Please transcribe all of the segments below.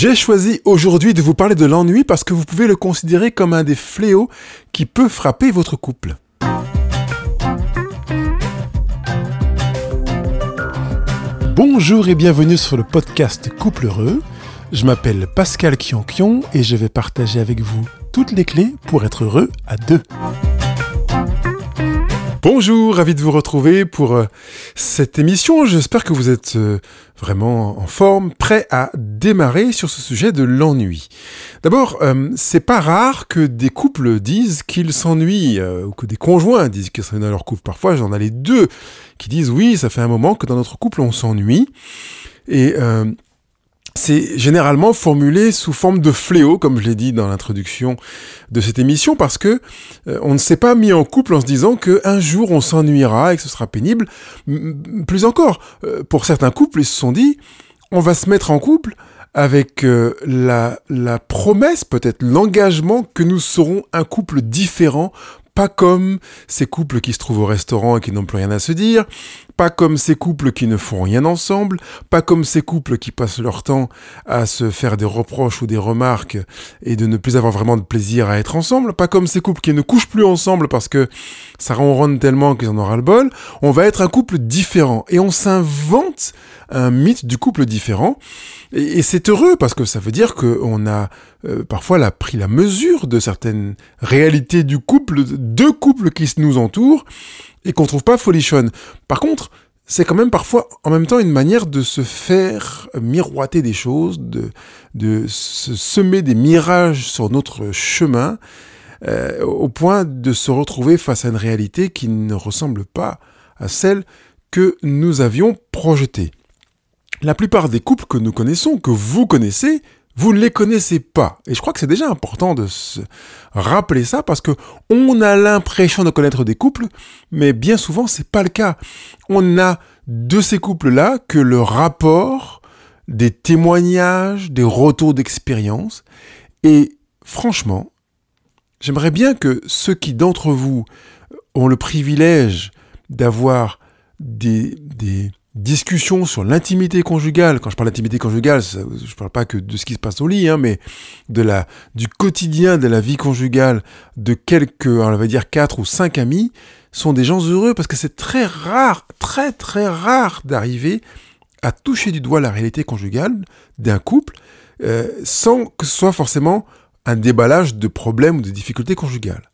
J'ai choisi aujourd'hui de vous parler de l'ennui parce que vous pouvez le considérer comme un des fléaux qui peut frapper votre couple. Bonjour et bienvenue sur le podcast Couple Heureux. Je m'appelle Pascal Kionkion et je vais partager avec vous toutes les clés pour être heureux à deux. Bonjour, ravi de vous retrouver pour euh, cette émission. J'espère que vous êtes euh, vraiment en forme, prêt à démarrer sur ce sujet de l'ennui. D'abord, euh, c'est pas rare que des couples disent qu'ils s'ennuient ou que des conjoints disent qu'ils s'ennuient dans leur couple. Parfois, j'en ai les deux qui disent oui, ça fait un moment que dans notre couple on s'ennuie. Et c'est généralement formulé sous forme de fléau, comme je l'ai dit dans l'introduction de cette émission, parce que euh, on ne s'est pas mis en couple en se disant qu'un jour on s'ennuiera et que ce sera pénible. Plus encore, euh, pour certains couples, ils se sont dit, on va se mettre en couple avec euh, la, la promesse, peut-être l'engagement que nous serons un couple différent pas comme ces couples qui se trouvent au restaurant et qui n'ont plus rien à se dire, pas comme ces couples qui ne font rien ensemble, pas comme ces couples qui passent leur temps à se faire des reproches ou des remarques et de ne plus avoir vraiment de plaisir à être ensemble, pas comme ces couples qui ne couchent plus ensemble parce que ça ronronne tellement qu'ils en aura le bol. On va être un couple différent et on s'invente un mythe du couple différent et, c'est heureux parce que ça veut dire qu'on a euh, parfois la, pris la mesure de certaines réalités du couple, deux couples qui nous entourent et qu'on trouve pas folichonne. Par contre, c'est quand même parfois en même temps une manière de se faire miroiter des choses, de, de se semer des mirages sur notre chemin, euh, au point de se retrouver face à une réalité qui ne ressemble pas à celle que nous avions projetée. La plupart des couples que nous connaissons, que vous connaissez, vous ne les connaissez pas. Et je crois que c'est déjà important de se rappeler ça parce que on a l'impression de connaître des couples, mais bien souvent c'est pas le cas. On n'a de ces couples-là que le rapport, des témoignages, des retours d'expérience. Et franchement, j'aimerais bien que ceux qui d'entre vous ont le privilège d'avoir des discussion sur l'intimité conjugale. Quand je parle d'intimité conjugale, je ne parle pas que de ce qui se passe au lit, hein, mais de la, du quotidien de la vie conjugale de quelques, on va dire quatre ou cinq amis, sont des gens heureux parce que c'est très rare, très très rare d'arriver à toucher du doigt la réalité conjugale d'un couple euh, sans que ce soit forcément un déballage de problèmes ou de difficultés conjugales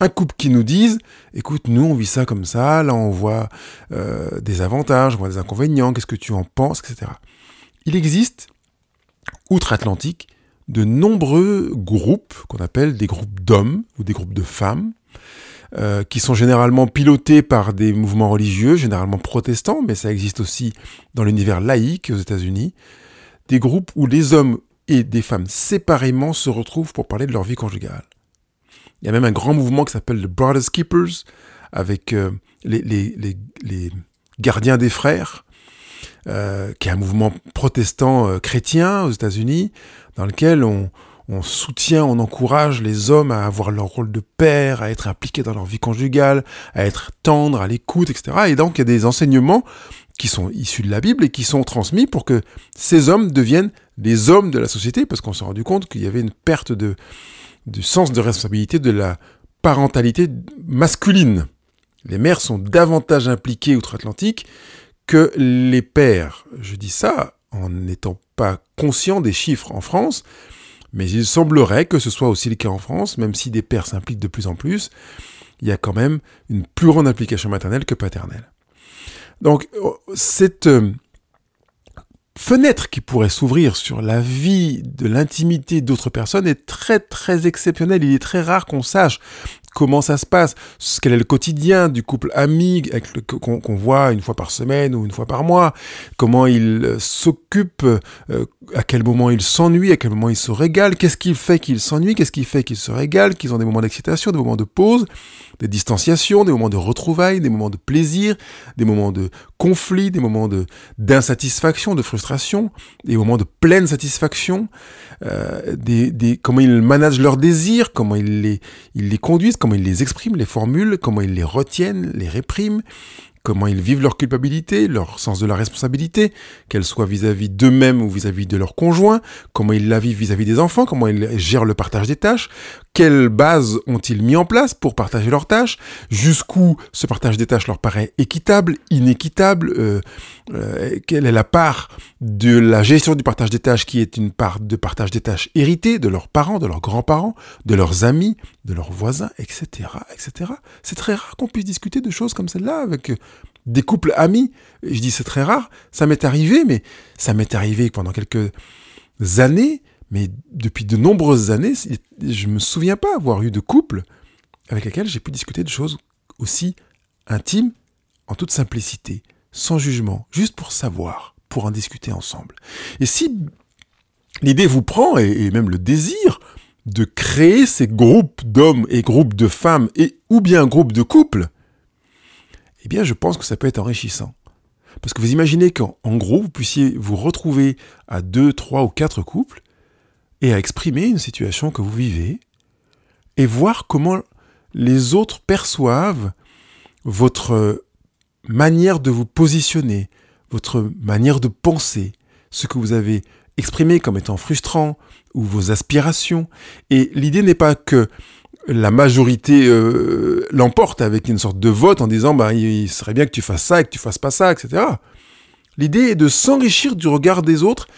un couple qui nous dise, écoute, nous on vit ça comme ça, là on voit euh, des avantages, on voit des inconvénients, qu'est-ce que tu en penses, etc. Il existe, outre-Atlantique, de nombreux groupes qu'on appelle des groupes d'hommes ou des groupes de femmes, euh, qui sont généralement pilotés par des mouvements religieux, généralement protestants, mais ça existe aussi dans l'univers laïque aux États-Unis, des groupes où les hommes et des femmes séparément se retrouvent pour parler de leur vie conjugale. Il y a même un grand mouvement qui s'appelle le Brothers Keepers, avec euh, les, gardiens des frères, euh, qui est un mouvement protestant euh, chrétien aux États-Unis, dans lequel on, on, soutient, on encourage les hommes à avoir leur rôle de père, à être impliqués dans leur vie conjugale, à être tendres, à l'écoute, etc. Et donc il y a des enseignements qui sont issus de la Bible et qui sont transmis pour que ces hommes deviennent les hommes de la société, parce qu'on s'est rendu compte qu'il y avait une perte de, du sens de responsabilité de la parentalité masculine. Les mères sont davantage impliquées outre-Atlantique que les pères. Je dis ça en n'étant pas conscient des chiffres en France, mais il semblerait que ce soit aussi le cas en France, même si des pères s'impliquent de plus en plus, il y a quand même une plus grande implication maternelle que paternelle. Donc cette euh, fenêtre qui pourrait s'ouvrir sur la vie de l'intimité d'autres personnes est très très exceptionnelle. Il est très rare qu'on sache comment ça se passe, quel est le quotidien du couple ami qu'on voit une fois par semaine ou une fois par mois, comment il euh, s'occupe, euh, à quel moment il s'ennuie, à quel moment il se régale, qu'est-ce qui fait qu'il s'ennuie, qu'est-ce qui fait qu'il se régale, qu'ils ont des moments d'excitation, des moments de pause, des distanciations, des moments de retrouvailles, des moments de plaisir, des moments de conflit, des moments de d'insatisfaction, de frustration, des moments de pleine satisfaction, euh, des, des, comment ils managent leurs désirs, comment ils les, ils les conduisent, comment ils les expriment, les formulent, comment ils les retiennent, les répriment, comment ils vivent leur culpabilité, leur sens de la responsabilité, qu'elle soit vis-à-vis d'eux-mêmes ou vis-à-vis de leur conjoint, comment ils la vivent vis-à-vis des enfants, comment ils gèrent le partage des tâches, quelles bases ont-ils mis en place pour partager leurs tâches, jusqu'où ce partage des tâches leur paraît équitable, inéquitable, euh, euh, quelle est la part de la gestion du partage des tâches qui est une part de partage des tâches héritée de leurs parents, de leurs grands-parents, de leurs amis, de leurs voisins, etc., etc. C'est très rare qu'on puisse discuter de choses comme celle-là avec des couples amis. Je dis c'est très rare, ça m'est arrivé, mais ça m'est arrivé pendant quelques années, mais depuis de nombreuses années, je me souviens pas avoir eu de couple avec lequel j'ai pu discuter de choses aussi intimes, en toute simplicité, sans jugement, juste pour savoir, pour en discuter ensemble. Et si l'idée vous prend, et, même le désir, de créer ces groupes d'hommes et groupes de femmes, et ou bien groupes de couples, eh bien, je pense que ça peut être enrichissant. Parce que vous imaginez qu'en gros, vous puissiez vous retrouver à deux, trois ou quatre couples et à exprimer une situation que vous vivez et voir comment les autres perçoivent votre manière de vous positionner, votre manière de penser, ce que vous avez exprimé comme étant frustrant ou vos aspirations. Et l'idée n'est pas que la majorité euh, l'emporte avec une sorte de vote en disant bah, il serait bien que tu fasses ça et que tu fasses pas ça, etc. L'idée est de s'enrichir du regard des autres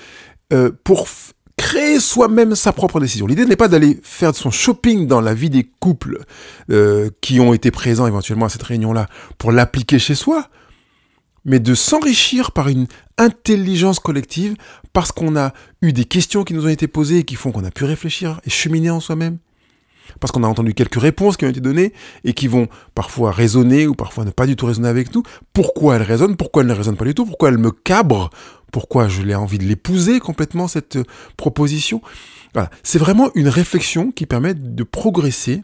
euh, pour créer soi-même sa propre décision. L'idée n'est pas d'aller faire son shopping dans la vie des couples euh, qui ont été présents éventuellement à cette réunion-là pour l'appliquer chez soi, mais de s'enrichir par une intelligence collective parce qu'on a eu des questions qui nous ont été posées et qui font qu'on a pu réfléchir et cheminer en soi-même parce qu'on a entendu quelques réponses qui ont été données et qui vont parfois résonner ou parfois ne pas du tout résonner avec nous. Pourquoi elles résonnent? Pourquoi elles ne résonnent pas du tout? Pourquoi elles me cabrent? Pourquoi je l'ai envie de l'épouser complètement, cette euh, proposition? Voilà. C'est vraiment une réflexion qui permet de progresser,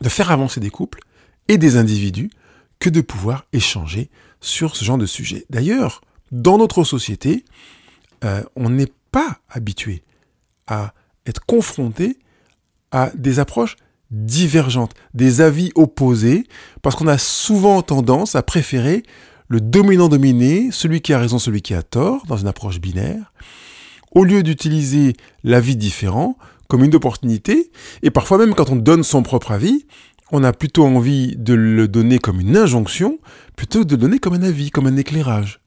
de faire avancer des couples et des individus que de pouvoir échanger sur ce genre de sujet. D'ailleurs, dans notre société, euh, on n'est pas habitué à être confronté à des approches divergentes, des avis opposés, parce qu'on a souvent tendance à préférer le dominant-dominé, celui qui a raison, celui qui a tort, dans une approche binaire, au lieu d'utiliser l'avis différent comme une opportunité, et parfois même quand on donne son propre avis, on a plutôt envie de le donner comme une injonction, plutôt que de le donner comme un avis, comme un éclairage.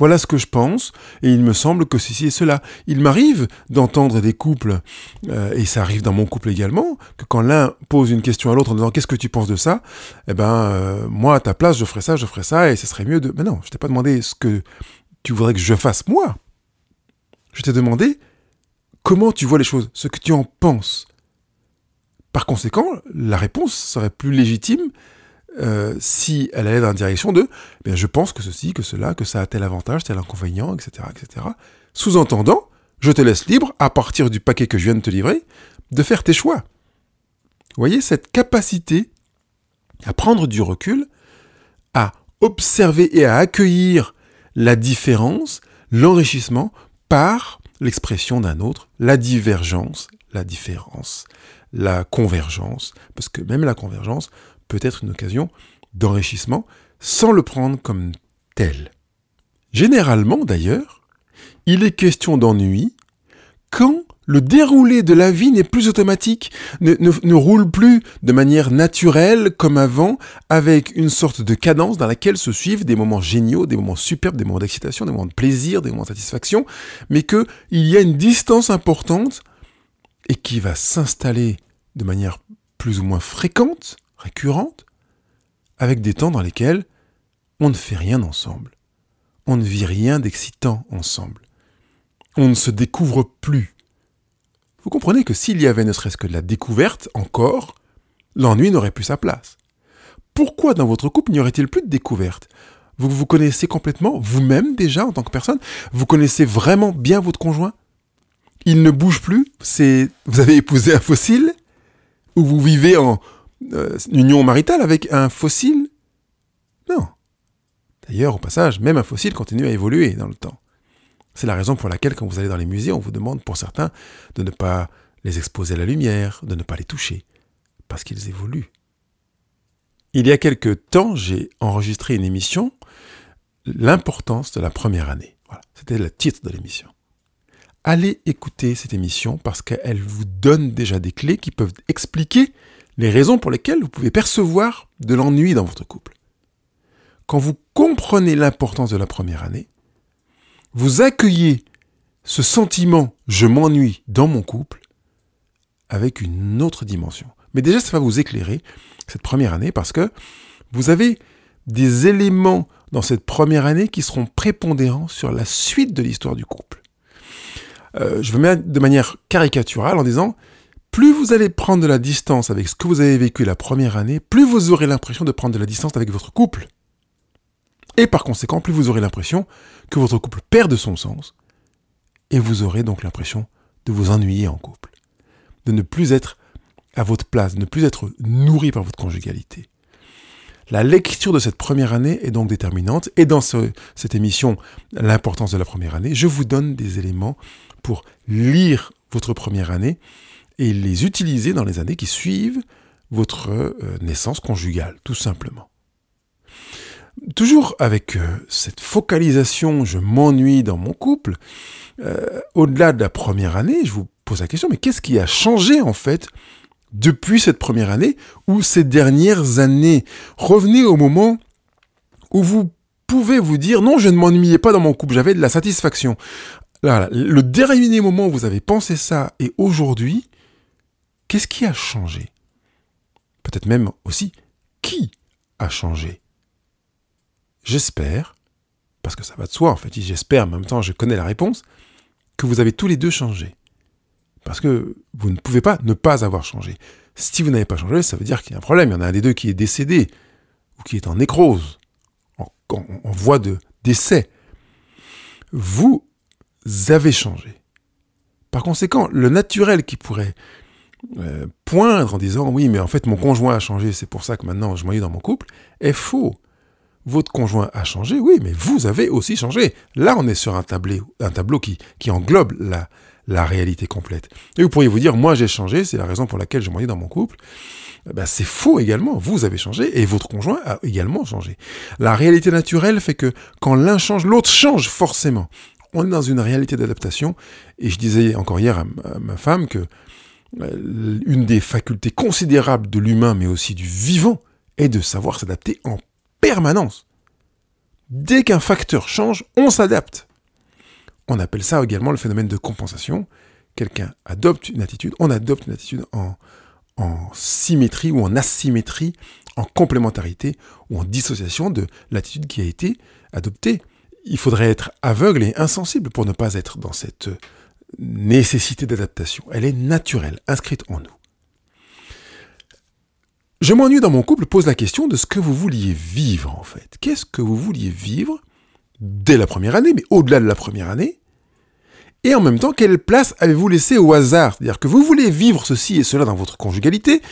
Voilà ce que je pense, et il me semble que ceci et cela. Il m'arrive d'entendre des couples, euh, et ça arrive dans mon couple également, que quand l'un pose une question à l'autre en disant qu'est-ce que tu penses de ça, eh ben euh, moi à ta place je ferais ça, je ferais ça, et ce serait mieux de. Mais non, je t'ai pas demandé ce que tu voudrais que je fasse moi. Je t'ai demandé comment tu vois les choses, ce que tu en penses. Par conséquent, la réponse serait plus légitime euh, si elle allait dans la direction de eh bien, je pense que ceci, que cela, que ça a tel avantage, tel inconvénient, etc. etc. Sous-entendant, je te laisse libre, à partir du paquet que je viens de te livrer, de faire tes choix. Vous voyez cette capacité à prendre du recul, à observer et à accueillir la différence, l'enrichissement par l'expression d'un autre, la divergence, la différence, la convergence, parce que même la convergence peut être une occasion d'enrichissement sans le prendre comme tel. Généralement d'ailleurs, il est question d'ennui quand le déroulé de la vie n'est plus automatique, ne, roule plus de manière naturelle comme avant, avec une sorte de cadence dans laquelle se suivent des moments géniaux, des moments superbes, des moments d'excitation, des moments de plaisir, des moments de satisfaction, mais qu'il y a une distance importante et qui va s'installer de manière plus ou moins fréquente récurrente, avec des temps dans lesquels on ne fait rien ensemble. On ne vit rien d'excitant ensemble. On ne se découvre plus. Vous comprenez que s'il y avait ne serait-ce que de la découverte encore, l'ennui n'aurait plus sa place. Pourquoi dans votre couple n'y aurait-il plus de découverte? Vous vous connaissez complètement, vous-même déjà en tant que personne? Vous connaissez vraiment bien votre conjoint? Il ne bouge plus? Vous avez épousé un fossile? Ou vous vivez en, euh, union maritale avec un fossile? Non. D'ailleurs, au passage, même un fossile continue à évoluer dans le temps. C'est la raison pour laquelle, quand vous allez dans les musées, on vous demande pour certains de ne pas les exposer à la lumière, de ne pas les toucher, parce qu'ils évoluent. Il y a quelque temps, j'ai enregistré une émission, L'importance de la première année. C'était le titre de l'émission. Allez écouter cette émission parce qu'elle vous donne déjà des clés qui peuvent expliquer les raisons pour lesquelles vous pouvez percevoir de l'ennui dans votre couple. Quand vous comprenez l'importance de la première année, vous accueillez ce sentiment je m'ennuie dans mon couple avec une autre dimension. Mais déjà, ça va vous éclairer cette première année parce que vous avez des éléments dans cette première année qui seront prépondérants sur la suite de l'histoire du couple. Euh, je veux mettre de manière caricaturale en disant, plus vous allez prendre de la distance avec ce que vous avez vécu la première année, plus vous aurez l'impression de prendre de la distance avec votre couple. Et par conséquent, plus vous aurez l'impression que votre couple perd de son sens, et vous aurez donc l'impression de vous ennuyer en couple, de ne plus être à votre place, de ne plus être nourri par votre conjugalité. La lecture de cette première année est donc déterminante, et dans cette émission, l'importance de la première année, je vous donne des éléments pour lire votre première année et les utiliser dans les années qui suivent votre euh, naissance conjugale, tout simplement. Toujours avec euh, cette focalisation, je m'ennuie dans mon couple, euh, au-delà de la première année, je vous pose la question, mais qu'est-ce qui a changé en fait depuis cette première année ou ces dernières années? Revenez au moment où vous pouvez vous dire, non, je ne m'ennuyais pas dans mon couple, j'avais de la satisfaction. le dernier moment où vous avez pensé ça et aujourd'hui, qu'est-ce qui a changé? Peut-être même aussi, qui a changé? J'espère, parce que ça va de soi en fait, j'espère, en même temps je connais la réponse, que vous avez tous les deux changé. Parce que vous ne pouvez pas ne pas avoir changé. Si vous n'avez pas changé, ça veut dire qu'il y a un problème. Il y en a un des deux qui est décédé, ou qui est en nécrose, en, voie de décès. Vous avez changé. Par conséquent, le naturel qui pourrait euh, poindre en disant oui, mais en fait mon conjoint a changé, c'est pour ça que maintenant je m'ennuie dans mon couple, est faux? Votre conjoint a changé, oui, mais vous avez aussi changé. Là, on est sur un tableau, un tableau qui, qui englobe la, la réalité complète. Et vous pourriez vous dire, moi j'ai changé, c'est la raison pour laquelle je m'ennuie dans mon couple. Eh ben, c'est faux également, vous avez changé et votre conjoint a également changé. La réalité naturelle fait que quand l'un change, l'autre change forcément. On est dans une réalité d'adaptation et je disais encore hier à ma femme que une des facultés considérables de l'humain mais aussi du vivant est de savoir s'adapter en permanence. Dès qu'un facteur change, on s'adapte. On appelle ça également le phénomène de compensation. Quelqu'un adopte une attitude, on adopte une attitude en, en symétrie ou en asymétrie, en complémentarité ou en dissociation de l'attitude qui a été adoptée. Il faudrait être aveugle et insensible pour ne pas être dans cette nécessité d'adaptation. Elle est naturelle, inscrite en nous. Je m'ennuie dans mon couple pose la question de ce que vous vouliez vivre en fait. Qu'est-ce que vous vouliez vivre dès la première année, mais au-delà de la première année? Et en même temps, quelle place avez-vous laissé au hasard? C'est-à-dire que vous voulez vivre ceci et cela dans votre conjugalité.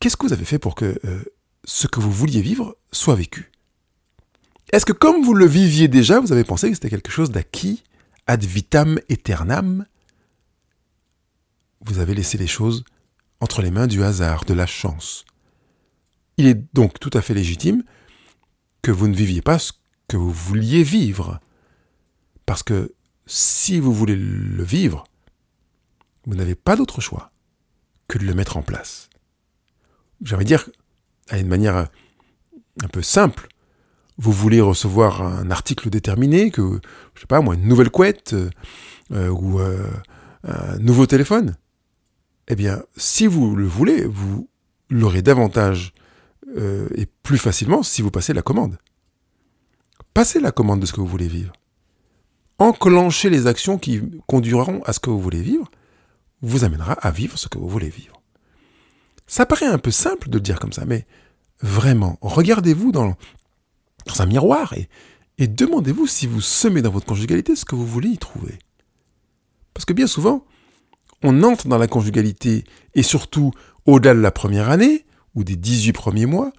Qu'est-ce que vous avez fait pour que euh, ce que vous vouliez vivre soit vécu? Est-ce que comme vous le viviez déjà, vous avez pensé que c'était quelque chose d'acquis, ad vitam aeternam Vous avez laissé les choses entre les mains du hasard, de la chance. Il est donc tout à fait légitime que vous ne viviez pas ce que vous vouliez vivre. Parce que si vous voulez le vivre, vous n'avez pas d'autre choix que de le mettre en place. J'ai envie de dire, à une manière un peu simple, vous voulez recevoir un article déterminé, que, je sais pas moi, une nouvelle couette euh, ou euh, un nouveau téléphone eh bien, si vous le voulez, vous l'aurez davantage euh, et plus facilement si vous passez la commande. Passez la commande de ce que vous voulez vivre. Enclenchez les actions qui conduiront à ce que vous voulez vivre, vous amènera à vivre ce que vous voulez vivre. Ça paraît un peu simple de le dire comme ça, mais vraiment, regardez-vous dans, un miroir et, demandez-vous si vous semez dans votre conjugalité ce que vous voulez y trouver. Parce que bien souvent, on entre dans la conjugalité, et surtout au-delà de la première année, ou des 18 premiers mois,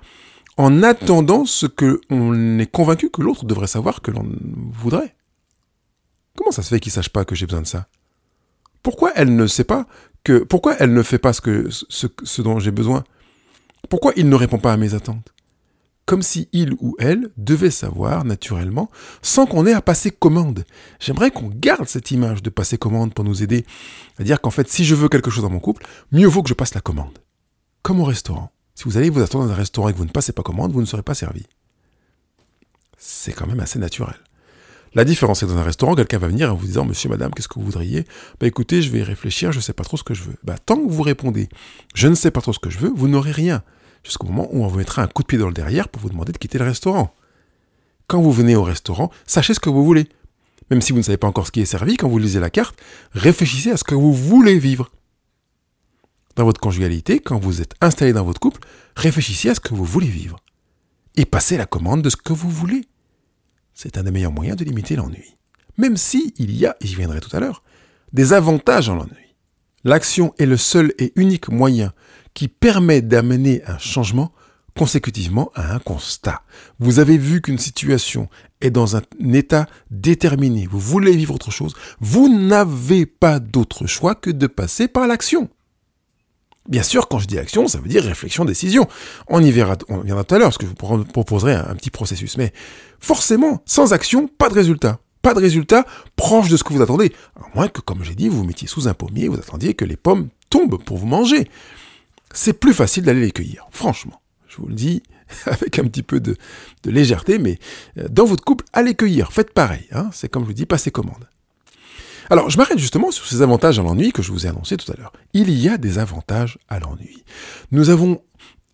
en attendant ce que on est convaincu que l'autre devrait savoir que l'on voudrait. Comment ça se fait qu'il sache pas que j'ai besoin de ça? Pourquoi elle ne sait pas que pourquoi elle ne fait pas ce, dont j'ai besoin? Pourquoi il ne répond pas à mes attentes? Comme si il ou elle devait savoir naturellement sans qu'on ait à passer commande. J'aimerais qu'on garde cette image de passer commande pour nous aider. C'est-à-dire qu'en fait, si je veux quelque chose dans mon couple, mieux vaut que je passe la commande. Comme au restaurant. Si vous allez vous attendre dans un restaurant et que vous ne passez pas commande, vous ne serez pas servi. C'est quand même assez naturel. La différence, c'est que dans un restaurant, quelqu'un va venir en vous disant Monsieur, Madame, qu'est-ce que vous voudriez? Bah écoutez, je vais y réfléchir, je ne sais pas trop ce que je veux. Bah tant que vous répondez Je ne sais pas trop ce que je veux, vous n'aurez rien. Jusqu'au moment où on vous mettra un coup de pied dans le derrière pour vous demander de quitter le restaurant. Quand vous venez au restaurant, sachez ce que vous voulez. Même si vous ne savez pas encore ce qui est servi, quand vous lisez la carte, réfléchissez à ce que vous voulez vivre. Dans votre conjugalité, quand vous êtes installé dans votre couple, réfléchissez à ce que vous voulez vivre. Et passez la commande de ce que vous voulez. C'est un des meilleurs moyens de limiter l'ennui. Même si il y a, et j'y viendrai tout à l'heure, des avantages en l'ennui. L'action est le seul et unique moyen qui permet d'amener un changement consécutivement à un constat. Vous avez vu qu'une situation est dans un état déterminé, vous voulez vivre autre chose, vous n'avez pas d'autre choix que de passer par l'action. Bien sûr, quand je dis action, ça veut dire réflexion, décision. On y verra, on tout à l'heure, parce que je vous proposerai un, petit processus. Mais forcément, sans action, pas de résultat. Pas de résultat proche de ce que vous attendez. À moins que, comme j'ai dit, vous vous mettiez sous un pommier, vous attendiez que les pommes tombent pour vous manger. C'est plus facile d'aller les cueillir, franchement. Je vous le dis avec un petit peu de, légèreté, mais euh, dans votre couple, allez cueillir. Faites pareil. Hein. C'est comme je vous dis, passez commande. Alors, je m'arrête justement sur ces avantages à l'ennui que je vous ai annoncés tout à l'heure. Il y a des avantages à l'ennui. Nous avons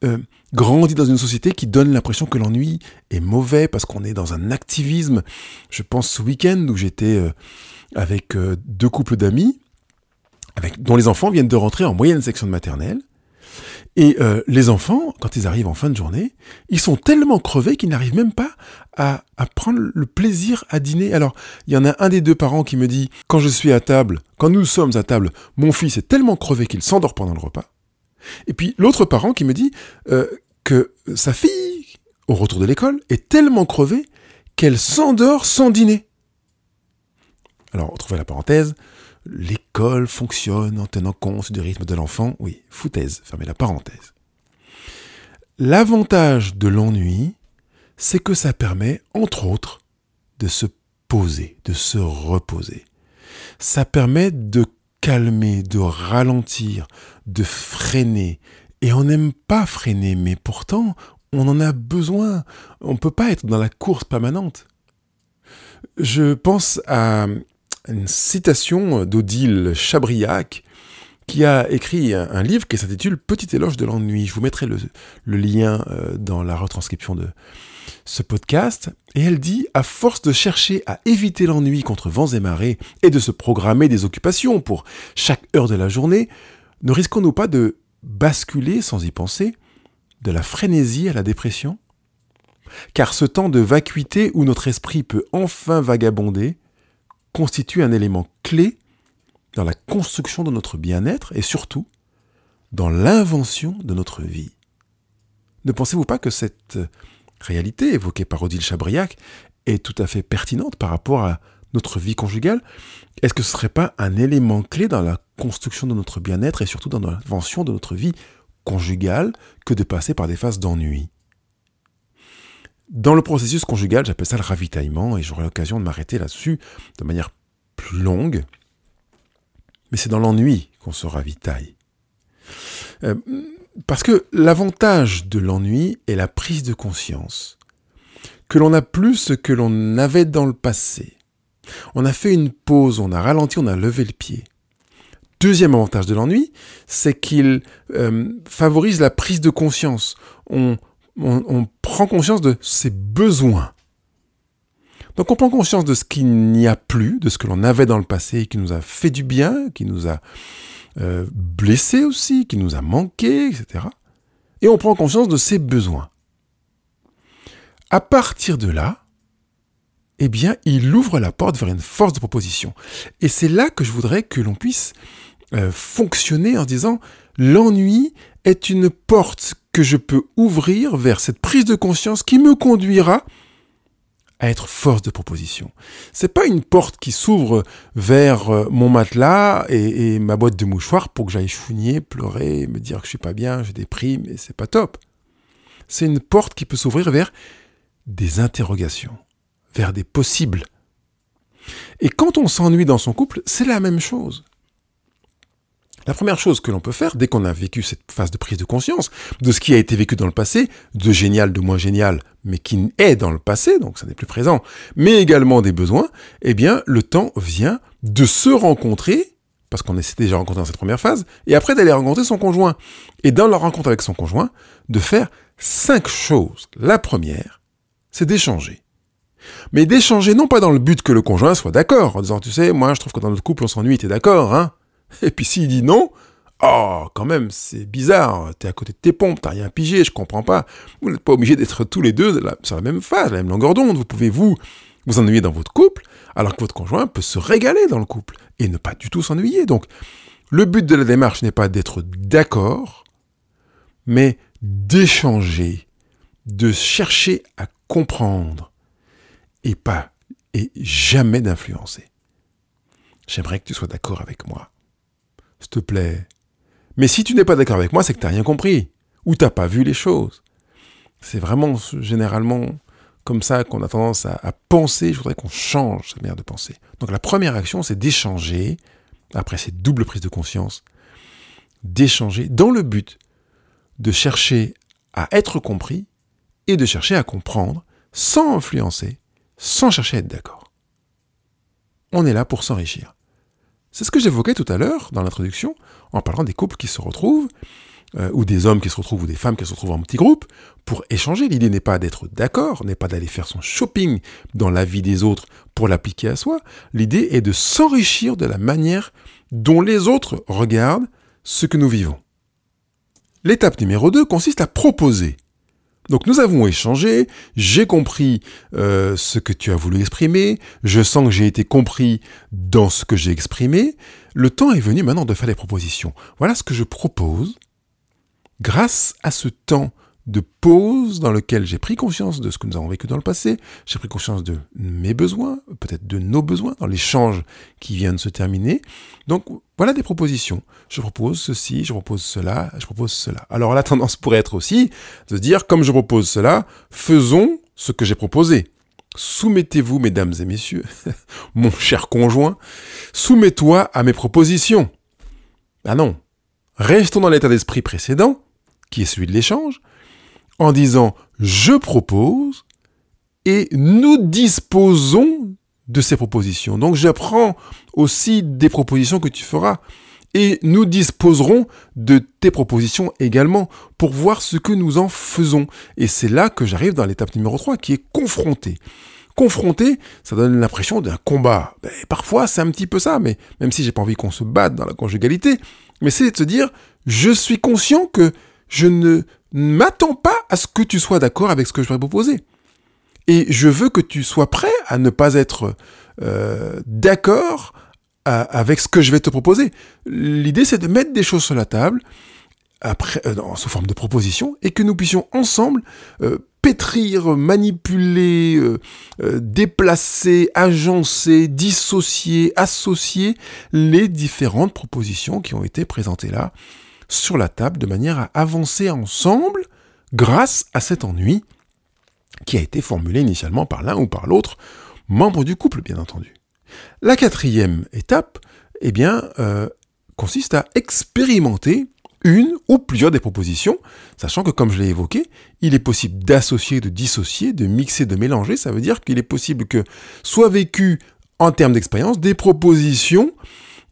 euh, grandi dans une société qui donne l'impression que l'ennui est mauvais parce qu'on est dans un activisme. Je pense ce week-end où j'étais euh, avec euh, deux couples d'amis, avec, dont les enfants viennent de rentrer en moyenne section de maternelle. Et euh, les enfants, quand ils arrivent en fin de journée, ils sont tellement crevés qu'ils n'arrivent même pas à, prendre le plaisir à dîner. Alors, il y en a un des deux parents qui me dit, quand je suis à table, quand nous sommes à table, mon fils est tellement crevé qu'il s'endort pendant le repas. Et puis l'autre parent qui me dit euh, que sa fille, au retour de l'école, est tellement crevée qu'elle s'endort sans dîner. Alors, on la parenthèse l'école fonctionne en tenant compte du rythme de l'enfant. Oui, foutaise, fermez la parenthèse. L'avantage de l'ennui, c'est que ça permet, entre autres, de se poser, de se reposer. Ça permet de calmer, de ralentir, de freiner. Et on n'aime pas freiner, mais pourtant, on en a besoin. On ne peut pas être dans la course permanente. Je pense à une citation d'Odile Chabriac, qui a écrit un, livre qui s'intitule Petit éloge de l'ennui. Je vous mettrai le, lien euh, dans la retranscription de ce podcast. Et elle dit, à force de chercher à éviter l'ennui contre vents et marées et de se programmer des occupations pour chaque heure de la journée, ne risquons-nous pas de basculer, sans y penser, de la frénésie à la dépression? Car ce temps de vacuité où notre esprit peut enfin vagabonder constitue un élément clé dans la construction de notre bien-être et surtout dans l'invention de notre vie. Ne pensez-vous pas que cette réalité évoquée par Odile Chabriac est tout à fait pertinente par rapport à notre vie conjugale? Est-ce que ce ne serait pas un élément clé dans la construction de notre bien-être et surtout dans l'invention de notre vie conjugale que de passer par des phases d'ennui? Dans le processus conjugal, j'appelle ça le ravitaillement, et j'aurai l'occasion de m'arrêter là-dessus de manière plus longue. Mais c'est dans l'ennui qu'on se ravitaille. Euh, parce que l'avantage de l'ennui est la prise de conscience que l'on n'a plus ce que l'on avait dans le passé. On a fait une pause, on a ralenti, on a levé le pied. Deuxième avantage de l'ennui, c'est qu'il euh, favorise la prise de conscience. On, on, prend conscience de ses besoins. Donc on prend conscience de ce qu'il n'y a plus, de ce que l'on avait dans le passé, qui nous a fait du bien, qui nous a euh, blessés aussi, qui nous a manqué, etc. Et on prend conscience de ses besoins. À partir de là, eh bien, il ouvre la porte vers une force de proposition. Et c'est là que je voudrais que l'on puisse euh, fonctionner en disant l'ennui est une porte je peux ouvrir vers cette prise de conscience qui me conduira à être force de proposition. C'est pas une porte qui s'ouvre vers euh, mon matelas et, ma boîte de mouchoirs pour que j'aille chouigner, pleurer, me dire que je suis pas bien, j'ai des primes et c'est pas top. C'est une porte qui peut s'ouvrir vers des interrogations, vers des possibles. Et quand on s'ennuie dans son couple, c'est la même chose. La première chose que l'on peut faire, dès qu'on a vécu cette phase de prise de conscience de ce qui a été vécu dans le passé, de génial, de moins génial, mais qui est dans le passé, donc ça n'est plus présent, mais également des besoins, eh bien, le temps vient de se rencontrer, parce qu'on s'est déjà rencontré dans cette première phase, et après d'aller rencontrer son conjoint. Et dans la rencontre avec son conjoint, de faire cinq choses. La première, c'est d'échanger. Mais d'échanger non pas dans le but que le conjoint soit d'accord, en disant, tu sais, moi je trouve que dans notre couple on s'ennuie, t'es d'accord, hein et puis s'il dit non, oh, quand même, c'est bizarre, t'es à côté de tes pompes, t'as rien pigé, je comprends pas. Vous n'êtes pas obligé d'être tous les deux sur la même phase, la même longueur d'onde. Vous pouvez vous vous ennuyer dans votre couple, alors que votre conjoint peut se régaler dans le couple et ne pas du tout s'ennuyer. Donc, le but de la démarche n'est pas d'être d'accord, mais d'échanger, de chercher à comprendre et pas et jamais d'influencer. J'aimerais que tu sois d'accord avec moi s'il te plaît. Mais si tu n'es pas d'accord avec moi, c'est que tu n'as rien compris, ou tu n'as pas vu les choses. C'est vraiment généralement comme ça qu'on a tendance à, penser. Je voudrais qu'on change cette manière de penser. Donc la première action, c'est d'échanger, après cette double prise de conscience, d'échanger dans le but de chercher à être compris et de chercher à comprendre sans influencer, sans chercher à être d'accord. On est là pour s'enrichir. C'est ce que j'évoquais tout à l'heure dans l'introduction, en parlant des couples qui se retrouvent, euh, ou des hommes qui se retrouvent, ou des femmes qui se retrouvent en petits groupes, pour échanger. L'idée n'est pas d'être d'accord, n'est pas d'aller faire son shopping dans la vie des autres pour l'appliquer à soi. L'idée est de s'enrichir de la manière dont les autres regardent ce que nous vivons. L'étape numéro 2 consiste à proposer. Donc nous avons échangé, j'ai compris euh, ce que tu as voulu exprimer, je sens que j'ai été compris dans ce que j'ai exprimé. Le temps est venu maintenant de faire des propositions. Voilà ce que je propose. Grâce à ce temps de pause dans lequel j'ai pris conscience de ce que nous avons vécu dans le passé, j'ai pris conscience de mes besoins, peut-être de nos besoins, dans l'échange qui vient de se terminer. Donc voilà des propositions. Je propose ceci, je propose cela, je propose cela. Alors la tendance pourrait être aussi de dire, comme je propose cela, faisons ce que j'ai proposé. Soumettez-vous, mesdames et messieurs, mon cher conjoint, soumets-toi à mes propositions. Ah non, restons dans l'état d'esprit précédent, qui est celui de l'échange, en disant je propose et nous disposons de ces propositions. Donc j'apprends aussi des propositions que tu feras et nous disposerons de tes propositions également pour voir ce que nous en faisons. Et c'est là que j'arrive dans l'étape numéro 3 qui est confronter. Confronter, ça donne l'impression d'un combat. Ben, parfois c'est un petit peu ça, mais même si j'ai pas envie qu'on se batte dans la conjugalité, mais c'est de se dire je suis conscient que je ne m'attends pas à ce que tu sois d'accord avec ce que je vais proposer. Et je veux que tu sois prêt à ne pas être euh, d'accord avec ce que je vais te proposer. L'idée, c'est de mettre des choses sur la table, euh, sous forme de proposition, et que nous puissions ensemble euh, pétrir, manipuler, déplacer, agencer, dissocier, associer les différentes propositions qui ont été présentées là sur la table de manière à avancer ensemble grâce à cet ennui qui a été formulé initialement par l'un ou par l'autre membre du couple, bien entendu. La quatrième étape, eh bien, euh, consiste à expérimenter une ou plusieurs des propositions, sachant que, comme je l'ai évoqué, il est possible d'associer, de dissocier, de mixer, de mélanger. Ça veut dire qu'il est possible que soit vécu en termes d'expérience des propositions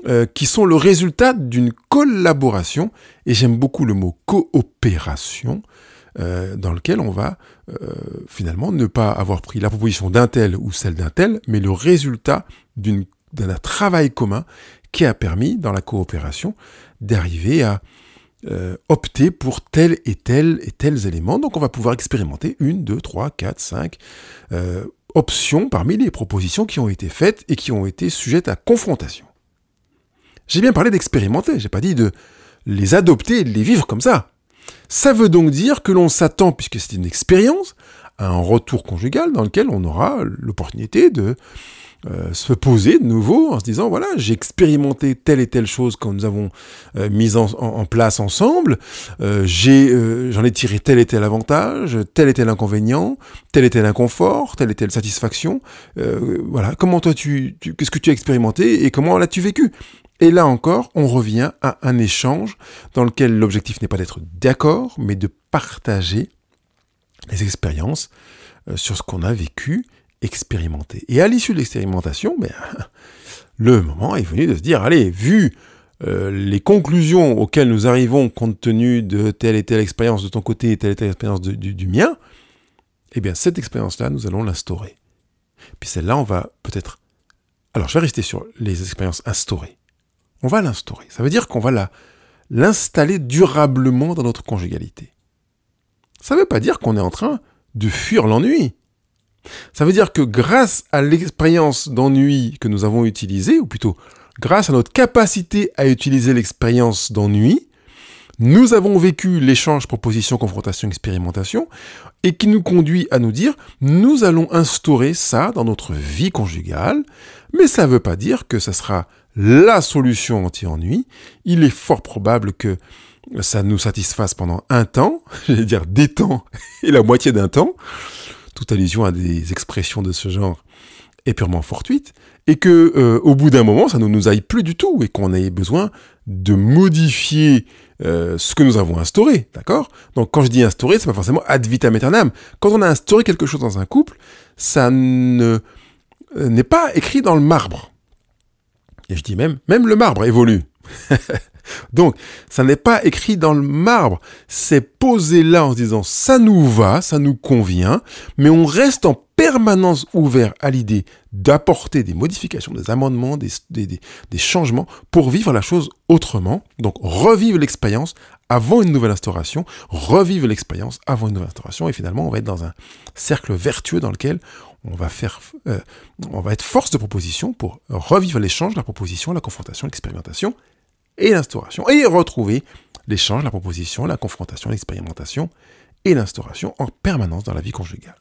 euh, qui sont le résultat d'une collaboration, et j'aime beaucoup le mot coopération, euh, dans lequel on va euh, finalement ne pas avoir pris la proposition d'un tel ou celle d'un tel, mais le résultat d'un travail commun qui a permis, dans la coopération, d'arriver à opter pour tel et tel et tels éléments. Donc on va pouvoir expérimenter une, deux, trois, quatre, cinq options parmi les propositions qui ont été faites et qui ont été sujettes à confrontation. J'ai bien parlé d'expérimenter, j'ai pas dit de les adopter et de les vivre comme ça. Ça veut donc dire que l'on s'attend, puisque c'est une expérience, à un retour conjugal dans lequel on aura l'opportunité de euh, se poser de nouveau en se disant voilà j'ai expérimenté telle et telle chose que nous avons euh, mise en, place ensemble. Euh, j'ai j'en ai tiré tel et tel avantage tel et tel inconvénient tel et tel inconfort telle et telle satisfaction. Voilà. Comment toi tu, tu qu'est-ce que tu as expérimenté et comment l'as-tu vécu? Et là encore, on revient à un échange dans lequel l'objectif n'est pas d'être d'accord, mais de partager les expériences sur ce qu'on a vécu expérimenter. Et à l'issue de l'expérimentation, ben, le moment est venu de se dire, allez, vu euh, les conclusions auxquelles nous arrivons compte tenu de telle et telle expérience de ton côté et telle et telle expérience du, mien, eh bien cette expérience-là, nous allons l'instaurer. Puis celle-là, on va peut-être... Alors je vais rester sur les expériences instaurées. On va l'instaurer. Ça veut dire qu'on va l'installer durablement dans notre conjugalité. Ça ne veut pas dire qu'on est en train de fuir l'ennui. Ça veut dire que grâce à l'expérience d'ennui que nous avons utilisée, ou plutôt grâce à notre capacité à utiliser l'expérience d'ennui, nous avons vécu l'échange proposition, confrontation, expérimentation, et qui nous conduit à nous dire, nous allons instaurer ça dans notre vie conjugale, mais ça ne veut pas dire que ça sera la solution anti-ennui. Il est fort probable que ça nous satisfasse pendant un temps, j'allais dire des temps et la moitié d'un temps, toute allusion à des expressions de ce genre est purement fortuite, et que euh, au bout d'un moment, ça ne nous aille plus du tout, et qu'on ait besoin de modifier euh, ce que nous avons instauré, d'accord? Donc quand je dis instauré, c'est pas forcément ad vitam aeternam. Quand on a instauré quelque chose dans un couple, ça euh, n'est pas écrit dans le marbre. Et je dis même, même le marbre évolue. Donc, ça n'est pas écrit dans le marbre, c'est posé là en se disant ça nous va, ça nous convient, mais on reste en permanence ouvert à l'idée d'apporter des modifications, des amendements, des, changements pour vivre la chose autrement. Donc, revivre l'expérience avant une nouvelle instauration, revivre l'expérience avant une nouvelle instauration, et finalement, on va être dans un cercle vertueux dans lequel on va faire, euh, on va être force de proposition pour revivre l'échange, la proposition, la confrontation, l'expérimentation, et l'instauration. Et retrouver l'échange, la proposition, la confrontation, l'expérimentation et l'instauration en permanence dans la vie conjugale.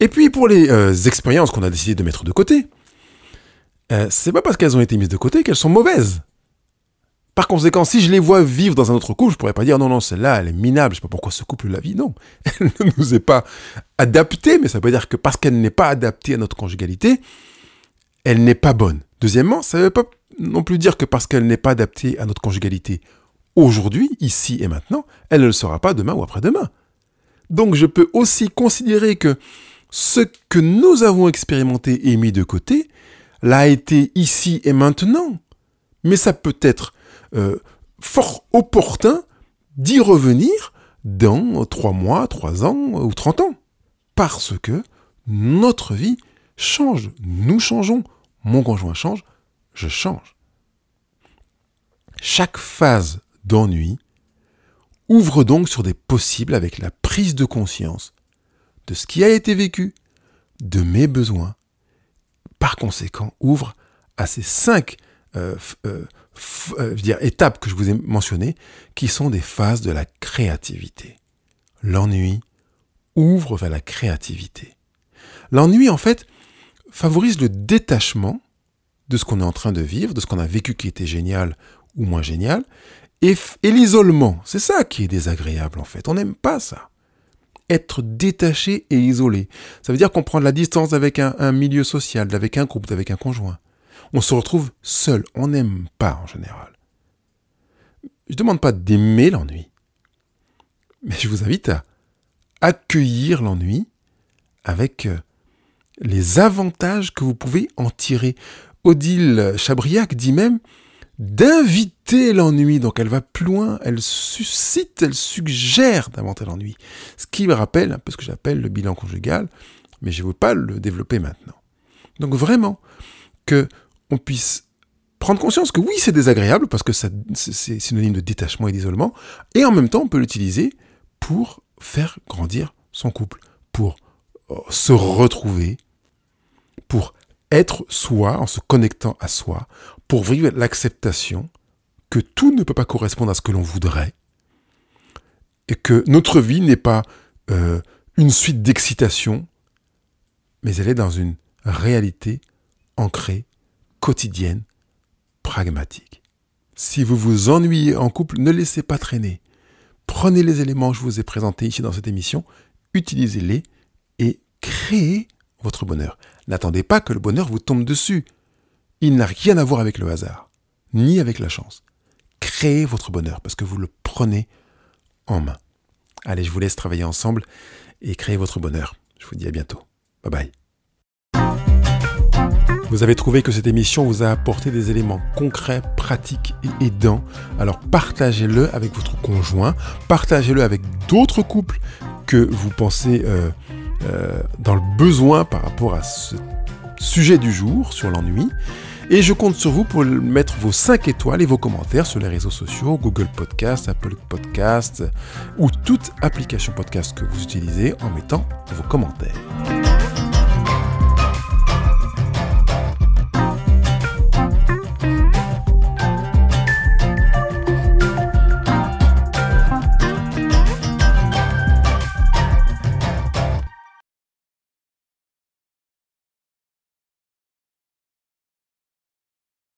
Et puis pour les euh, expériences qu'on a décidé de mettre de côté, euh, c'est pas parce qu'elles ont été mises de côté qu'elles sont mauvaises. Par conséquent, si je les vois vivre dans un autre couple, je pourrais pas dire non, non, celle-là, elle est minable, je sais pas pourquoi ce couple la vit. Non, elle ne nous est pas adaptée, mais ça veut dire que parce qu'elle n'est pas adaptée à notre conjugalité, elle n'est pas bonne. Deuxièmement, ça ne veut pas non plus dire que parce qu'elle n'est pas adaptée à notre conjugalité aujourd'hui, ici et maintenant, elle ne le sera pas demain ou après-demain. Donc je peux aussi considérer que ce que nous avons expérimenté et mis de côté l'a été ici et maintenant. Mais ça peut être euh, fort opportun d'y revenir dans trois mois, trois ans ou trente ans. Parce que notre vie change. Nous changeons. Mon conjoint change je change. Chaque phase d'ennui ouvre donc sur des possibles avec la prise de conscience de ce qui a été vécu, de mes besoins. Par conséquent, ouvre à ces cinq euh, euh, euh, dire, étapes que je vous ai mentionnées, qui sont des phases de la créativité. L'ennui ouvre vers la créativité. L'ennui, en fait, favorise le détachement de ce qu'on est en train de vivre, de ce qu'on a vécu qui était génial ou moins génial, et, l'isolement. C'est ça qui est désagréable en fait. On n'aime pas ça. Être détaché et isolé. Ça veut dire qu'on prend de la distance avec un, milieu social, avec un groupe, avec un conjoint. On se retrouve seul. On n'aime pas en général. Je ne demande pas d'aimer l'ennui, mais je vous invite à accueillir l'ennui avec euh, les avantages que vous pouvez en tirer. Odile Chabriac dit même d'inviter l'ennui. Donc elle va plus loin, elle suscite, elle suggère d'inventer l'ennui. Ce qui me rappelle un peu ce que j'appelle le bilan conjugal, mais je ne veux pas le développer maintenant. Donc vraiment, que on puisse prendre conscience que oui, c'est désagréable parce que c'est synonyme de détachement et d'isolement, et en même temps, on peut l'utiliser pour faire grandir son couple, pour euh, se retrouver, pour être soi en se connectant à soi pour vivre l'acceptation que tout ne peut pas correspondre à ce que l'on voudrait et que notre vie n'est pas euh, une suite d'excitation, mais elle est dans une réalité ancrée, quotidienne, pragmatique. Si vous vous ennuyez en couple, ne laissez pas traîner. Prenez les éléments que je vous ai présentés ici dans cette émission, utilisez-les et créez votre bonheur. N'attendez pas que le bonheur vous tombe dessus. Il n'a rien à voir avec le hasard, ni avec la chance. Créez votre bonheur parce que vous le prenez en main. Allez, je vous laisse travailler ensemble et créer votre bonheur. Je vous dis à bientôt. Bye bye. Vous avez trouvé que cette émission vous a apporté des éléments concrets, pratiques et aidants. Alors partagez-le avec votre conjoint, partagez-le avec d'autres couples que vous pensez euh, euh, dans le besoin par rapport à ce sujet du jour sur l'ennui. Et je compte sur vous pour mettre vos 5 étoiles et vos commentaires sur les réseaux sociaux, Google Podcast, Apple Podcast ou toute application podcast que vous utilisez en mettant vos commentaires.